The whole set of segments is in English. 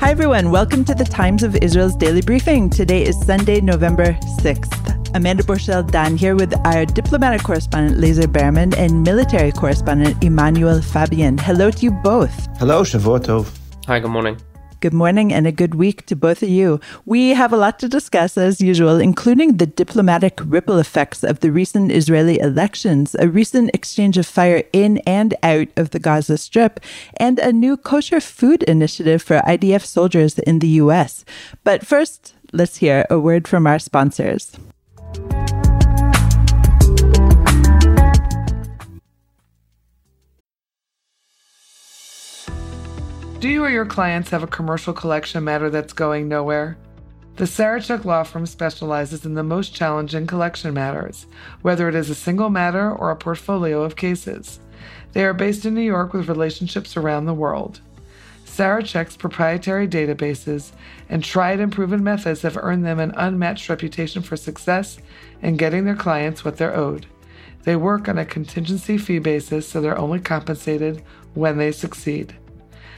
Hi, everyone. Welcome to the Times of Israel's daily briefing. Today is Sunday, November 6th. Amanda Borschel Dan here with our diplomatic correspondent, Lazar Berman, and military correspondent, Emanuel Fabian. Hello to you both. Hello, Shavua Tov. Hi, good morning. Good morning and a good week to both of you. We have a lot to discuss as usual, including the diplomatic ripple effects of the recent Israeli elections, a recent exchange of fire in and out of the Gaza Strip, and a new kosher food initiative for IDF soldiers in the US. But first, let's hear a word from our sponsors. Do you or your clients have a commercial collection matter that's going nowhere? The Sarachek Law Firm specializes in the most challenging collection matters, whether it is a single matter or a portfolio of cases. They are based in New York with relationships around the world. Sarachek's proprietary databases and tried and proven methods have earned them an unmatched reputation for success in getting their clients what they're owed. They work on a contingency fee basis, so they're only compensated when they succeed.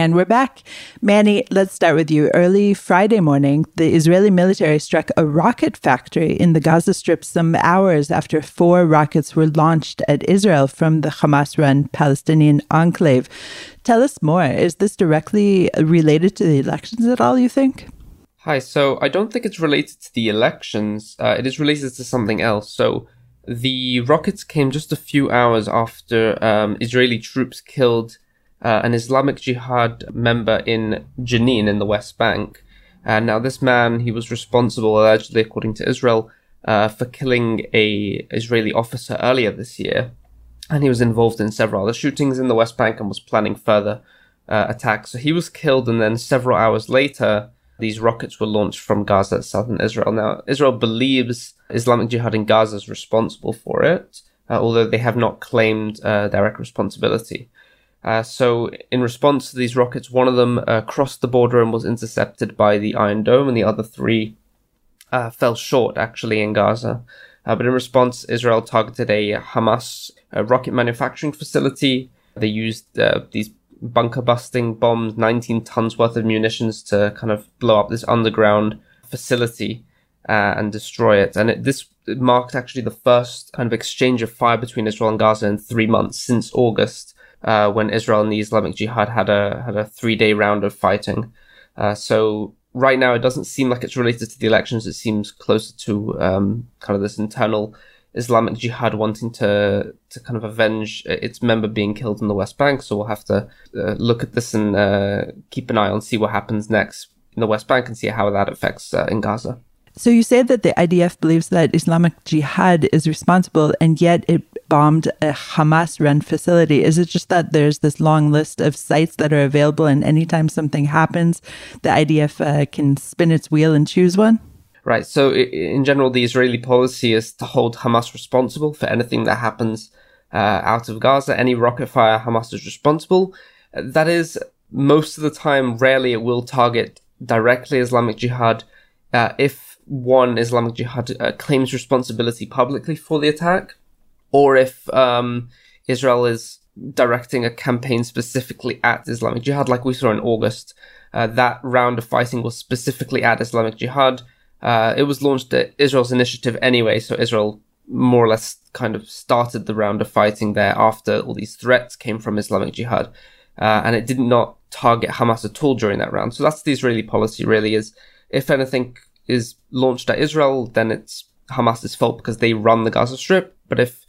And we're back. Manny, let's start with you. Early Friday morning, the Israeli military struck a rocket factory in the Gaza Strip some hours after four rockets were launched at Israel from the Hamas run Palestinian enclave. Tell us more. Is this directly related to the elections at all, you think? Hi, so I don't think it's related to the elections. Uh, it is related to something else. So the rockets came just a few hours after um, Israeli troops killed uh, an Islamic Jihad member in Jenin in the West Bank. Uh, now, this man, he was responsible, allegedly, according to Israel, uh, for killing a Israeli officer earlier this year, and he was involved in several other shootings in the West Bank and was planning further uh, attacks. So he was killed, and then several hours later, these rockets were launched from Gaza, southern Israel. Now, Israel believes Islamic Jihad in Gaza is responsible for it, uh, although they have not claimed uh, direct responsibility. Uh, so, in response to these rockets, one of them uh, crossed the border and was intercepted by the Iron Dome, and the other three uh, fell short, actually, in Gaza. Uh, but in response, Israel targeted a Hamas uh, rocket manufacturing facility. They used uh, these bunker busting bombs, 19 tons worth of munitions to kind of blow up this underground facility and destroy it. And it, this marked actually the first kind of exchange of fire between Israel and Gaza in three months since August uh, when Israel and the Islamic Jihad had a had a three day round of fighting. Uh, so right now, it doesn't seem like it's related to the elections. It seems closer to um, kind of this internal Islamic Jihad wanting to to kind of avenge its member being killed in the West Bank. So we'll have to uh, look at this and uh, keep an eye on see what happens next in the West Bank and see how that affects uh, in Gaza. So you say that the IDF believes that Islamic Jihad is responsible, and yet it bombed a Hamas run facility. Is it just that there's this long list of sites that are available, and anytime something happens, the IDF uh, can spin its wheel and choose one? Right. So, in general, the Israeli policy is to hold Hamas responsible for anything that happens uh, out of Gaza. Any rocket fire, Hamas is responsible. That is, most of the time, rarely it will target directly Islamic Jihad. Uh, if one Islamic Jihad uh, claims responsibility publicly for the attack, or if um, Israel is directing a campaign specifically at Islamic Jihad, like we saw in August. Uh, that round of fighting was specifically at Islamic Jihad. Uh, it was launched at Israel's initiative anyway, so Israel more or less kind of started the round of fighting there after all these threats came from Islamic Jihad. Uh, and it did not target Hamas at all during that round. So that's the Israeli policy really is, if anything, is launched at Israel, then it's Hamas's fault because they run the Gaza Strip. But if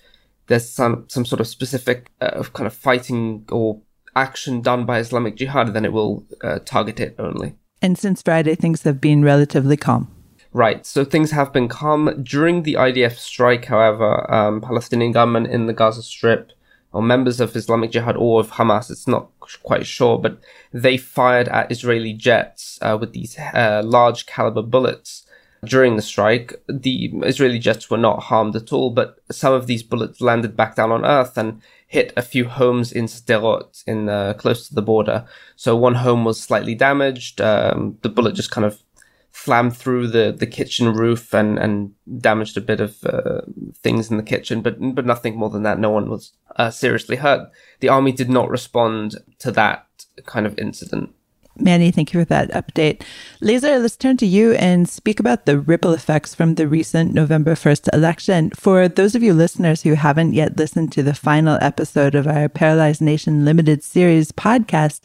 there's some some sort of specific uh, kind of fighting or action done by Islamic Jihad, then it will uh, target it only. And since Friday, things have been relatively calm. Right. So things have been calm during the IDF strike. However, um, Palestinian gunmen in the Gaza Strip or members of Islamic Jihad or of Hamas, it's not quite sure, but they fired at Israeli jets uh, with these uh, large caliber bullets during the strike. The Israeli jets were not harmed at all, but some of these bullets landed back down on earth and hit a few homes in Sderot, in uh, close to the border. So one home was slightly damaged. Um, the bullet just kind of slammed through the, the kitchen roof and, and damaged a bit of uh, things in the kitchen, but but nothing more than that. No one was uh, seriously hurt. The army did not respond to that kind of incident. Manny, thank you for that update. Lazar, let's turn to you and speak about the ripple effects from the recent November 1st election. For those of you listeners who haven't yet listened to the final episode of our Paralyzed Nation Limited series podcast,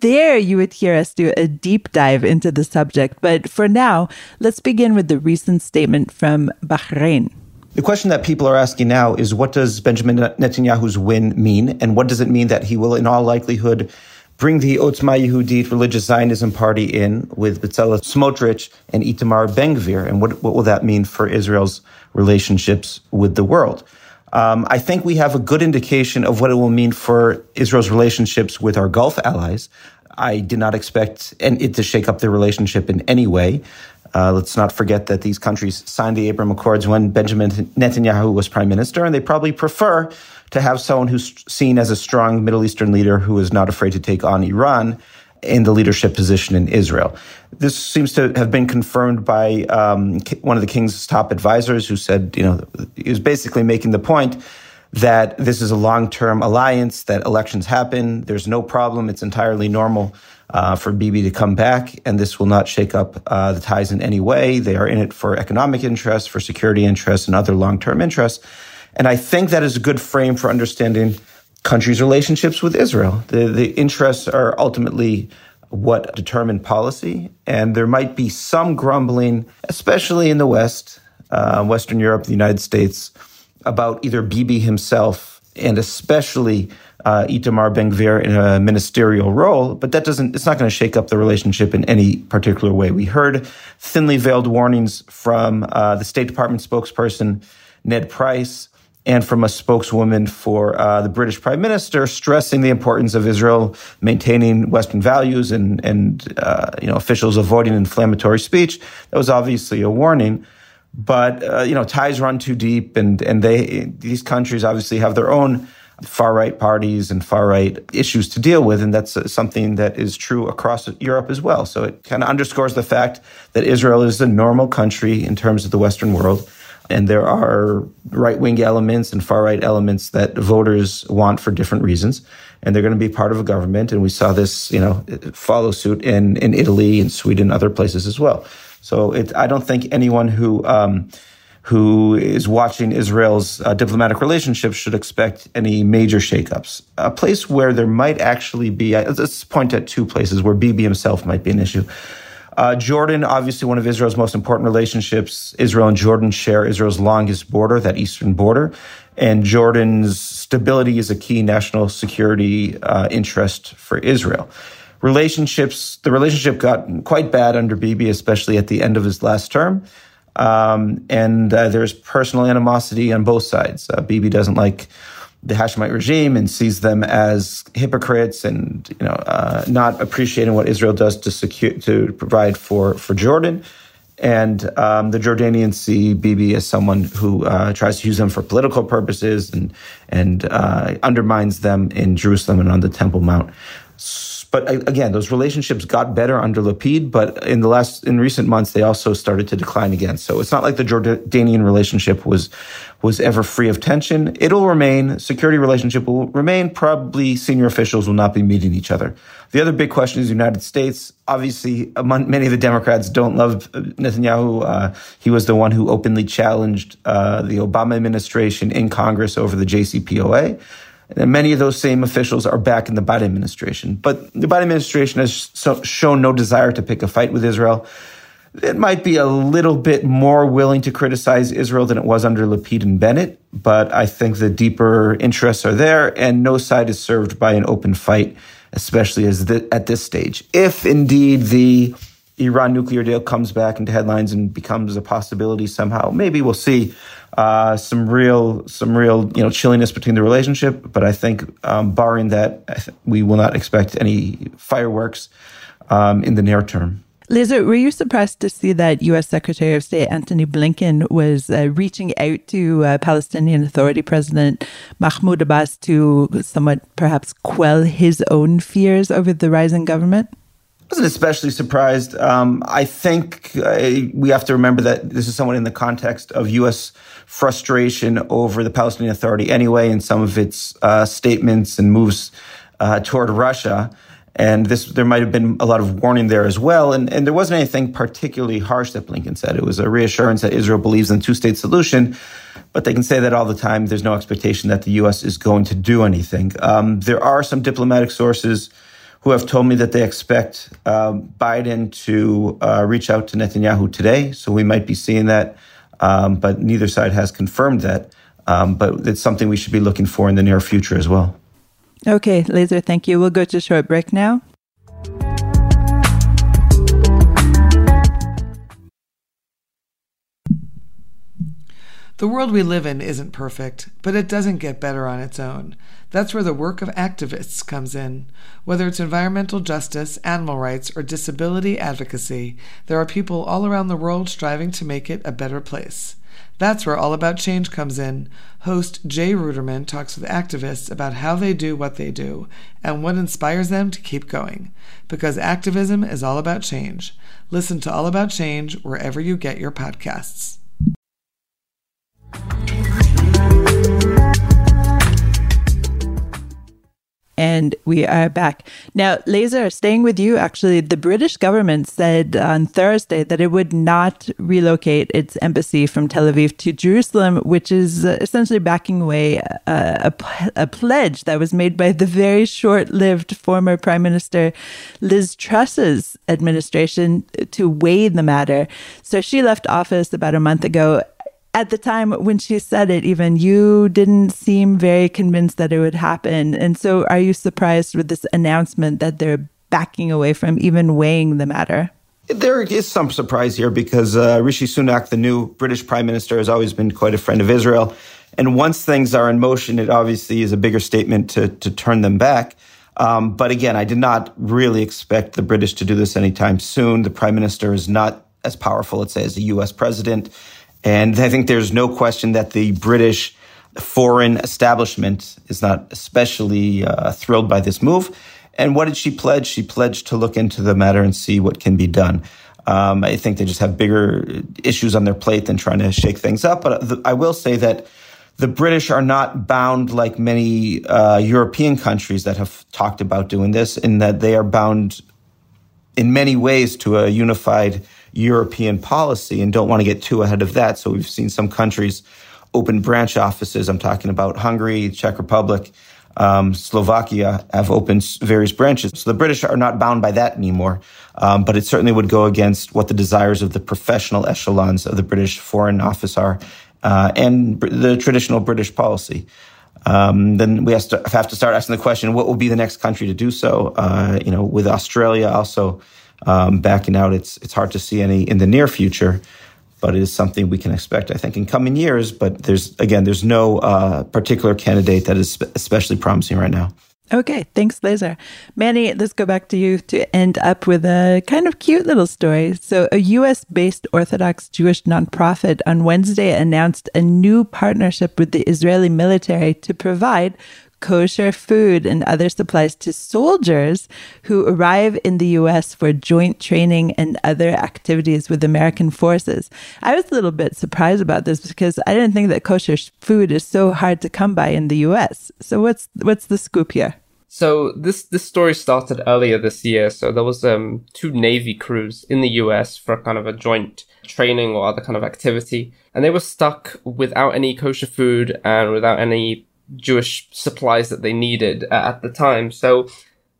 there you would hear us do a deep dive into the subject. But for now, let's begin with the recent statement from Bahrain. The question that people are asking now is what does Benjamin Netanyahu's win mean? And what does it mean that he will, in all likelihood, bring the Otzma Yehudit religious Zionism party in with Bezalel Smotrich and Itamar Ben-Gvir? And what, what will that mean for Israel's relationships with the world? Um, I think we have a good indication of what it will mean for Israel's relationships with our Gulf allies. I did not expect it to shake up their relationship in any way. Uh, let's not forget that these countries signed the Abraham Accords when Benjamin Netanyahu was prime minister, and they probably prefer to have someone who's seen as a strong Middle Eastern leader who is not afraid to take on Iran in the leadership position in Israel. This seems to have been confirmed by um, one of the king's top advisors who said, you know, he was basically making the point that this is a long term alliance, that elections happen, there's no problem, it's entirely normal. Uh, for Bibi to come back, and this will not shake up uh, the ties in any way. They are in it for economic interests, for security interests, and other long term interests. And I think that is a good frame for understanding countries' relationships with Israel. The, the interests are ultimately what determine policy. And there might be some grumbling, especially in the West, uh, Western Europe, the United States, about either Bibi himself and especially uh, Itamar Ben Gvir in a ministerial role, but that doesn't, it's not going to shake up the relationship in any particular way. We heard thinly veiled warnings from uh, the State Department spokesperson, Ned Price, and from a spokeswoman for uh, the British Prime Minister, stressing the importance of Israel maintaining Western values and and uh, you know officials avoiding inflammatory speech. That was obviously a warning, but uh, you know ties run too deep, and and they these countries obviously have their own far right parties and far right issues to deal with, and that's uh, something that is true across Europe as well. So it kind of underscores the fact that Israel is a normal country in terms of the Western world and there are right wing elements and far right elements that voters want for different reasons. And they're going to be part of a government. And we saw this, you know, follow suit in, in Italy and Sweden, other places as well. So it, I don't think anyone who, um, who is watching Israel's uh, diplomatic relationships should expect any major shakeups. A place where there might actually be, let's point at two places where Bibi himself might be an issue. Uh, Jordan, obviously one of Israel's most important relationships. Israel and Jordan share Israel's longest border, that eastern border. And Jordan's stability is a key national security uh, interest for Israel. Relationships, the relationship got quite bad under Bibi, especially at the end of his last term. Um, and uh, there's personal animosity on both sides. Uh, Bibi doesn't like the Hashemite regime and sees them as hypocrites and you know uh, not appreciating what Israel does to secure to provide for for Jordan. And um, the Jordanians see Bibi as someone who uh, tries to use them for political purposes and and uh, undermines them in Jerusalem and on the Temple Mount. But again, those relationships got better under Lapid, but in the last, in recent months, they also started to decline again. So it's not like the Jordanian relationship was, was ever free of tension. It'll remain, security relationship will remain. Probably senior officials will not be meeting each other. The other big question is the United States. Obviously, among many of the Democrats don't love Netanyahu. Uh, he was the one who openly challenged uh, the Obama administration in Congress over the JCPOA. And many of those same officials are back in the Biden administration. But the Biden administration has shown no desire to pick a fight with Israel. It might be a little bit more willing to criticize Israel than it was under Lapid and Bennett, but I think the deeper interests are there, and no side is served by an open fight, especially as the, at this stage. If indeed the Iran nuclear deal comes back into headlines and becomes a possibility somehow, maybe we'll see uh, some real some real you know chilliness between the relationship. But I think um, barring that, we will not expect any fireworks um, in the near term. Lisa, were you surprised to see that U.S. Secretary of State Antony Blinken was uh, reaching out to uh, Palestinian Authority President Mahmoud Abbas to somewhat perhaps quell his own fears over the rising government? I wasn't especially surprised. Um, I think uh, we have to remember that this is somewhat in the context of U.S. frustration over the Palestinian Authority anyway, and some of its uh, statements and moves uh, toward Russia. And this, there might have been a lot of warning there as well. And, and there wasn't anything particularly harsh that Blinken said. It was a reassurance that Israel believes in two state solution. But they can say that all the time. There's no expectation that the U.S. is going to do anything. Um, there are some diplomatic sources who have told me that they expect um, Biden to uh, reach out to Netanyahu today. So we might be seeing that. Um, but neither side has confirmed that. Um, but it's something we should be looking for in the near future as well. Okay, Lazar, thank you. We'll go to short break now. The world we live in isn't perfect, but it doesn't get better on its own. That's where the work of activists comes in. Whether it's environmental justice, animal rights, or disability advocacy, there are people all around the world striving to make it a better place. That's where All About Change comes in. Host Jay Ruderman talks with activists about how they do what they do and what inspires them to keep going. Because activism is all about change. Listen to All About Change wherever you get your podcasts. And we are back. Now, Lazar, staying with you, actually, the British government said on Thursday that it would not relocate its embassy from Tel Aviv to Jerusalem, which is essentially backing away uh, a, a, a pledge that was made by the very short lived former Prime Minister Liz Truss's administration to weigh the matter. So she left office about a month ago at the time when she said it, even you didn't seem very convinced that it would happen. And so, are you surprised with this announcement that they're backing away from even weighing the matter? There is some surprise here because uh, Rishi Sunak, the new British Prime Minister, has always been quite a friend of Israel. And once things are in motion, it obviously is a bigger statement to, to turn them back. Um, but again, I did not really expect the British to do this anytime soon. The Prime Minister is not as powerful, let's say, as the US President. And I think there's no question that the British foreign establishment is not especially uh, thrilled by this move. And what did she pledge? She pledged to look into the matter and see what can be done. Um, I think they just have bigger issues on their plate than trying to shake things up. But the, I will say that the British are not bound like many uh, European countries that have talked about doing this, in that they are bound in many ways to a unified European policy and don't want to get too ahead of that. So we've seen some countries open branch offices. I'm talking about Hungary, Czech Republic, um, Slovakia have opened various branches. So the British are not bound by that anymore. Um, but it certainly would go against what the desires of the professional echelons of the British Foreign Office are uh, and the traditional British policy. Um, then we have to, have to start asking the question: What will be the next country to do so? Uh, you know, with Australia also um, backing out. It's it's hard to see any in the near future, but it is something we can expect, I think, in coming years. But there's again, there's no uh, particular candidate that is especially promising right now. Okay, thanks, Lazar. Manny, let's go back to you to end up with a kind of cute little story. So, a US based Orthodox Jewish nonprofit on Wednesday announced a new partnership with the Israeli military to provide kosher food and other supplies to soldiers who arrive in the US for joint training and other activities with American forces. I was a little bit surprised about this because I didn't think that kosher food is so hard to come by in the US. So what's what's the scoop here? So this this story started earlier this year. So there was um, two Navy crews in the US for kind of a joint training or other kind of activity, and they were stuck without any kosher food and without any Jewish supplies that they needed uh, at the time. So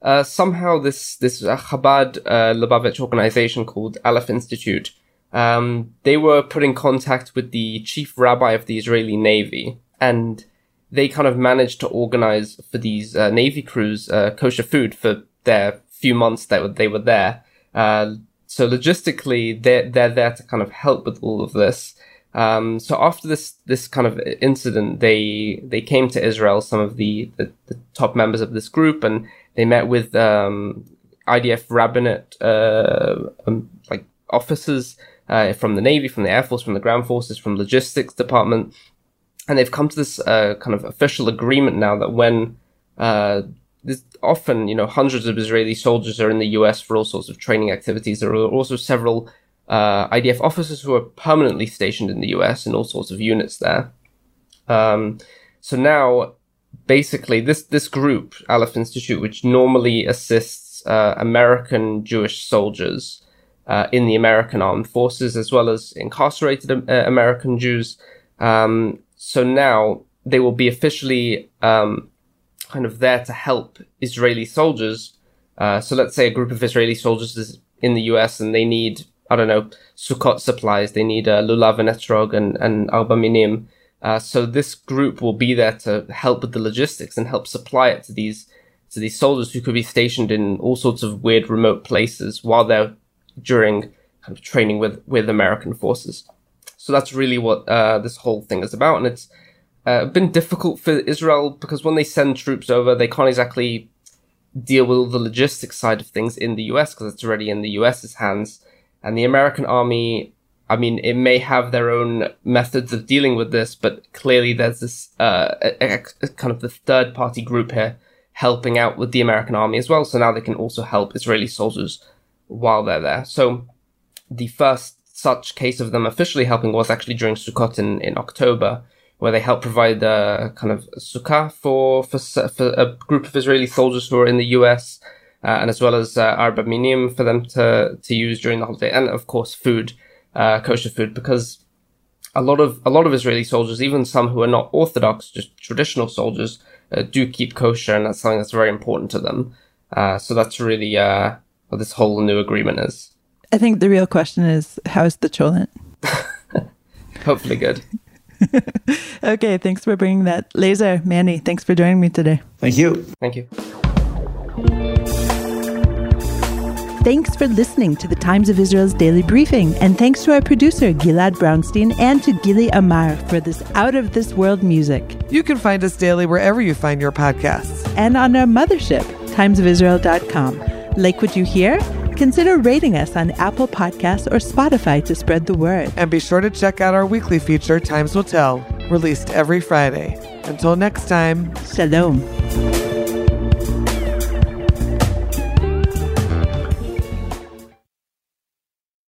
uh, somehow this this uh, Chabad uh, Lubavitch organization called Aleph Institute, um, they were put in contact with the chief rabbi of the Israeli Navy, and they kind of managed to organize for these uh, Navy crews uh, kosher food for their few months that they were there. Uh, so logistically, they're they're there to kind of help with all of this. Um, so after this this kind of incident, they they came to Israel, some of the, the, the top members of this group, and they met with um, IDF rabbinate uh, um, like officers uh, from the Navy, from the Air Force, from the ground forces, from logistics department, and they've come to this uh, kind of official agreement now that when uh, this, often you know hundreds of Israeli soldiers are in the U.S. for all sorts of training activities, there are also several uh, IDF officers who are permanently stationed in the US in all sorts of units there. Um, so now, basically, this this group, Aleph Institute, which normally assists uh, American Jewish soldiers uh, in the American armed forces as well as incarcerated uh, American Jews, um, so now they will be officially um, kind of there to help Israeli soldiers. Uh, so let's say a group of Israeli soldiers is in the US and they need I don't know, Sukkot supplies. They need uh, lulav and etrog and, and arba. Uh, so this group will be there to help with the logistics and help supply it to these to these soldiers who could be stationed in all sorts of weird remote places while they're during kind of training with with American forces. So that's really what uh, this whole thing is about, and it's uh, been difficult for Israel because when they send troops over, they can't exactly deal with the logistics side of things in the US because it's already in the US's hands. And the American army, I mean, it may have their own methods of dealing with this, but clearly there's this uh, a, a, kind of the third party group here helping out with the American army as well. So now they can also help Israeli soldiers while they're there. So the first such case of them officially helping was actually during Sukkot in, in October, where they helped provide a kind of sukkah for, for, for a group of Israeli soldiers who are in the US and as well as uh, arba minim for them to to use during the holiday, and of course food, uh, kosher food, because a lot of a lot of Israeli soldiers, even some who are not Orthodox, just traditional soldiers, uh, do keep kosher, and that's something that's very important to them. Uh, so that's really uh, what this whole new agreement is. I think the real question is how's the cholent? Hopefully good. okay, thanks for bringing that. Lazar, Manny, thanks for joining me today. Thank you. Thank you. Thanks for listening to the Times of Israel's daily briefing, and thanks to our producer, Gilad Brownstein, and to Gili Amar for this out of this world music. You can find us daily wherever you find your podcasts. And on our mothership, timesofisrael.com. Like what you hear? Consider rating us on Apple Podcasts or Spotify to spread the word. And be sure to check out our weekly feature, Times Will Tell, released every Friday. Until next time, Shalom.